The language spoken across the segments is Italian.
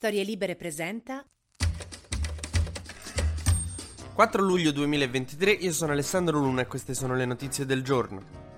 Storie Libere presenta 4 luglio 2023, io sono Alessandro Luna e queste sono le notizie del giorno.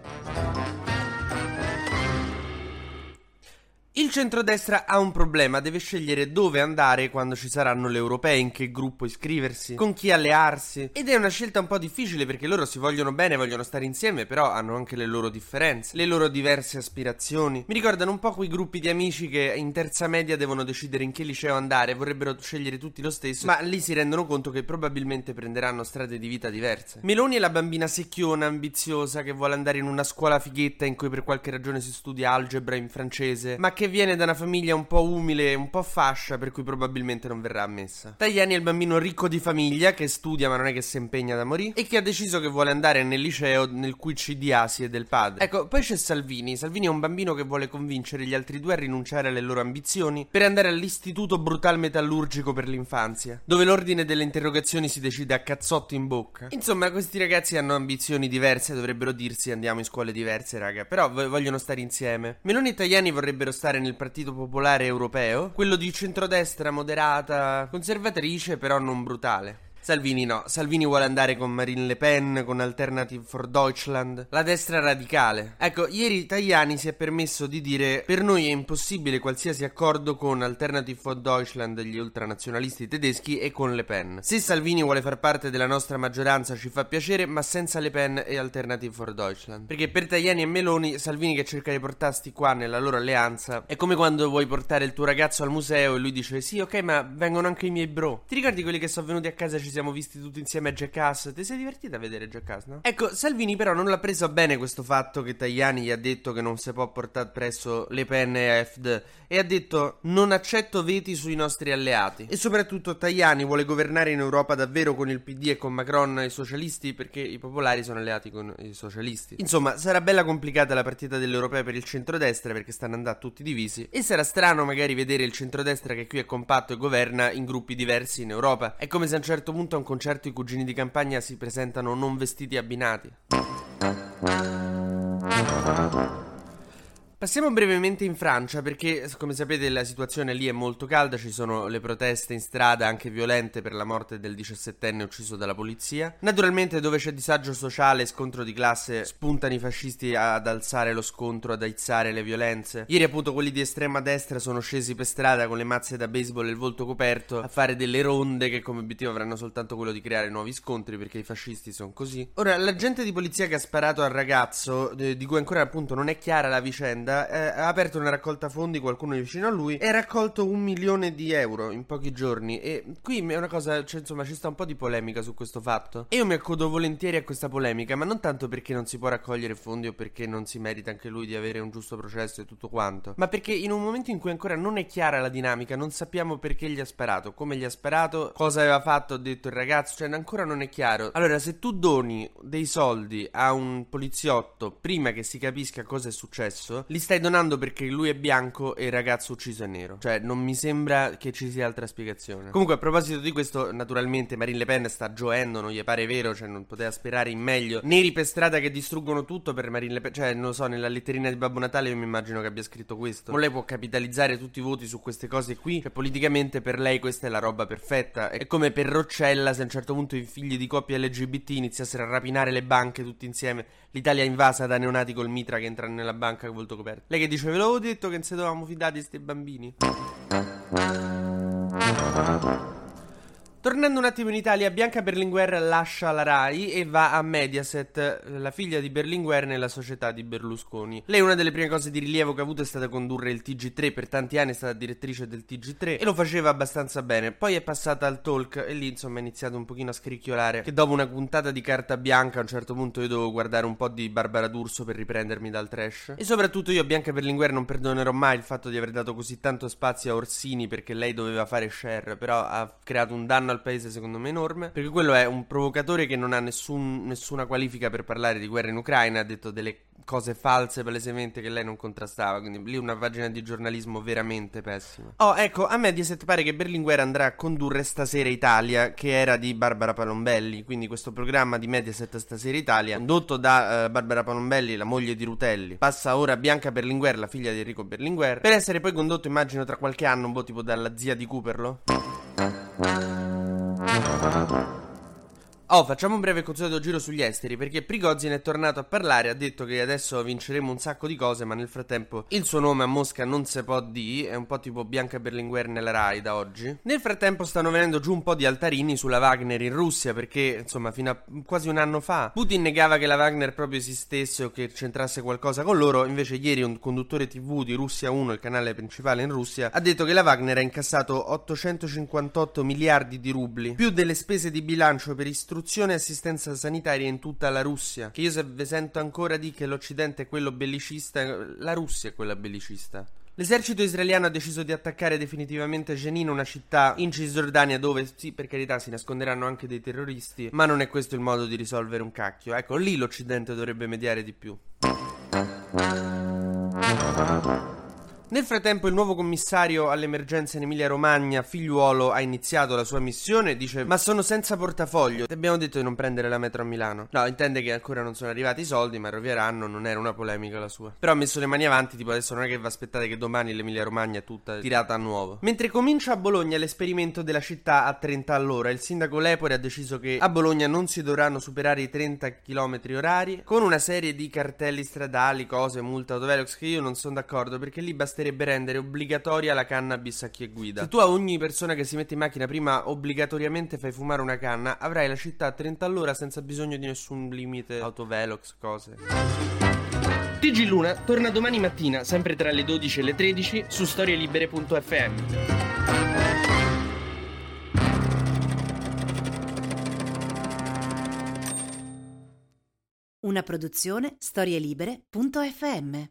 Centrodestra ha un problema, deve scegliere dove andare quando ci saranno le europee, in che gruppo iscriversi, con chi allearsi. Ed è una scelta un po' difficile perché loro si vogliono bene, vogliono stare insieme, però hanno anche le loro differenze, le loro diverse aspirazioni. Mi ricordano un po' quei gruppi di amici che in terza media devono decidere in che liceo andare, vorrebbero scegliere tutti lo stesso, ma lì si rendono conto che probabilmente prenderanno strade di vita diverse. Meloni è la bambina secchiona, ambiziosa, che vuole andare in una scuola fighetta in cui per qualche ragione si studia algebra in francese, ma che viene da una famiglia un po' umile, un po' fascia, per cui probabilmente non verrà ammessa. Tajani è il bambino ricco di famiglia che studia ma non è che si impegna da morire e che ha deciso che vuole andare nel liceo nel cui CDA si è del padre. Ecco, poi c'è Salvini. Salvini è un bambino che vuole convincere gli altri due a rinunciare alle loro ambizioni per andare all'istituto brutal metallurgico per l'infanzia, dove l'ordine delle interrogazioni si decide a cazzotti in bocca. Insomma, questi ragazzi hanno ambizioni diverse, dovrebbero dirsi andiamo in scuole diverse, raga, però vogliono stare insieme. Meloni e Tajani vorrebbero stare nel Partito Popolare Europeo, quello di centrodestra moderata, conservatrice però non brutale. Salvini no, Salvini vuole andare con Marine Le Pen, con Alternative for Deutschland, la destra radicale. Ecco, ieri Tajani si è permesso di dire per noi è impossibile qualsiasi accordo con Alternative for Deutschland, gli ultranazionalisti tedeschi, e con Le Pen. Se Salvini vuole far parte della nostra maggioranza ci fa piacere, ma senza Le Pen e Alternative for Deutschland. Perché per Tajani e Meloni, Salvini che cerca di portarsi qua nella loro alleanza, è come quando vuoi portare il tuo ragazzo al museo e lui dice sì ok ma vengono anche i miei bro. Ti ricordi quelli che sono venuti a casa ci siamo visti tutti insieme a Jackass. Ti sei divertita a vedere Jackass, no? Ecco, Salvini però non l'ha preso bene questo fatto che Tajani gli ha detto che non si può portare presso le penne e AFD e ha detto non accetto veti sui nostri alleati. E soprattutto Tajani vuole governare in Europa davvero con il PD e con Macron e i socialisti perché i popolari sono alleati con i socialisti. Insomma, sarà bella complicata la partita dell'Europea per il centrodestra perché stanno andando tutti divisi e sarà strano magari vedere il centrodestra che qui è compatto e governa in gruppi diversi in Europa. È come se a un certo punto a un concerto i cugini di campagna si presentano non vestiti abbinati. Passiamo brevemente in Francia perché, come sapete, la situazione lì è molto calda, ci sono le proteste in strada anche violente per la morte del 17enne ucciso dalla polizia. Naturalmente dove c'è disagio sociale e scontro di classe spuntano i fascisti ad alzare lo scontro, ad aizzare le violenze. Ieri appunto quelli di estrema destra sono scesi per strada con le mazze da baseball e il volto coperto a fare delle ronde che come obiettivo avranno soltanto quello di creare nuovi scontri perché i fascisti sono così. Ora, l'agente di polizia che ha sparato al ragazzo, eh, di cui ancora appunto non è chiara la vicenda, eh, ha aperto una raccolta fondi, qualcuno vicino a lui, e ha raccolto un milione di euro in pochi giorni. E qui è una cosa, cioè, insomma, ci sta un po' di polemica su questo fatto. E io mi accodo volentieri a questa polemica, ma non tanto perché non si può raccogliere fondi o perché non si merita anche lui di avere un giusto processo e tutto quanto, ma perché in un momento in cui ancora non è chiara la dinamica, non sappiamo perché gli ha sparato, come gli ha sparato, cosa aveva fatto, ha detto il ragazzo, cioè ancora non è chiaro. Allora, se tu doni dei soldi a un poliziotto prima che si capisca cosa è successo, li stai donando perché lui è bianco e il ragazzo ucciso è nero. Cioè, non mi sembra che ci sia altra spiegazione. Comunque, a proposito di questo, naturalmente Marine Le Pen sta gioendo, non gli pare vero, cioè non poteva sperare in meglio. Neri per strada che distruggono tutto per Marine Le Pen, cioè, non lo so, nella letterina di Babbo Natale io mi immagino che abbia scritto questo. Non lei può capitalizzare tutti i voti su queste cose qui, cioè politicamente per lei questa è la roba perfetta. È come per Roccella se a un certo punto i figli di coppie LGBT iniziassero a rapinare le banche tutti insieme. L'Italia invasa da neonati col mitra che entrano nella banca con volto coperto. Lei che dice, ve l'avevo detto che non si dovevamo fidare di sti bambini. Tornando un attimo in Italia, Bianca Berlinguer lascia la RAI e va a Mediaset, la figlia di Berlinguer nella società di Berlusconi. Lei una delle prime cose di rilievo che ha avuto è stata condurre il TG3, per tanti anni è stata direttrice del TG3 e lo faceva abbastanza bene. Poi è passata al talk e lì insomma è iniziato un pochino a scricchiolare che dopo una puntata di carta bianca a un certo punto io dovevo guardare un po' di Barbara D'Urso per riprendermi dal trash. E soprattutto io a Bianca Berlinguer non perdonerò mai il fatto di aver dato così tanto spazio a Orsini perché lei doveva fare share, però ha creato un danno danno al paese secondo me enorme, perché quello è un provocatore che non ha nessun, nessuna qualifica per parlare di guerra in Ucraina, ha detto delle cose false palesemente che lei non contrastava, quindi lì una pagina di giornalismo veramente pessima. Oh, ecco, a Mediaset pare che Berlinguer andrà a condurre Stasera Italia, che era di Barbara Palombelli, quindi questo programma di Mediaset Stasera Italia, condotto da uh, Barbara Palombelli, la moglie di Rutelli. Passa ora Bianca Berlinguer, la figlia di Enrico Berlinguer, per essere poi condotto immagino tra qualche anno, un po' tipo dalla zia di Cooperlo. Gracias. Oh, facciamo un breve consueto giro sugli esteri perché Prigozhin è tornato a parlare, ha detto che adesso vinceremo un sacco di cose, ma nel frattempo il suo nome a Mosca non si può di, è un po' tipo Bianca Berlinguer nella Rai da oggi. Nel frattempo stanno venendo giù un po' di altarini sulla Wagner in Russia perché, insomma, fino a quasi un anno fa Putin negava che la Wagner proprio esistesse o che c'entrasse qualcosa con loro, invece ieri un conduttore TV di Russia 1, il canale principale in Russia, ha detto che la Wagner ha incassato 858 miliardi di rubli, più delle spese di bilancio per istruzione istruzione e assistenza sanitaria in tutta la Russia. Che io se vi sento ancora di che l'Occidente è quello bellicista, la Russia è quella bellicista. L'esercito israeliano ha deciso di attaccare definitivamente Jenin, una città in Cisgiordania dove, sì, per carità, si nasconderanno anche dei terroristi, ma non è questo il modo di risolvere un cacchio. Ecco, lì l'Occidente dovrebbe mediare di più. Nel frattempo il nuovo commissario all'emergenza in Emilia Romagna, figliuolo, ha iniziato la sua missione. Dice: Ma sono senza portafoglio. Ti abbiamo detto di non prendere la metro a Milano. No, intende che ancora non sono arrivati i soldi, ma arriveranno. Non era una polemica la sua. Però ha messo le mani avanti. Tipo, adesso non è che vi aspettate che domani l'Emilia Romagna è tutta tirata a nuovo. Mentre comincia a Bologna l'esperimento della città a 30 all'ora, il sindaco Lepore ha deciso che a Bologna non si dovranno superare i 30 km orari. Con una serie di cartelli stradali, cose, multa, autovelox. Che io non sono d'accordo perché lì basterebbe basterebbe rendere obbligatoria la cannabis a chi guida. Se tu a ogni persona che si mette in macchina prima obbligatoriamente fai fumare una canna, avrai la città a 30 all'ora senza bisogno di nessun limite autovelox, cose. TG Luna torna domani mattina, sempre tra le 12 e le 13, su storielibere.fm. Una produzione storielibere.fm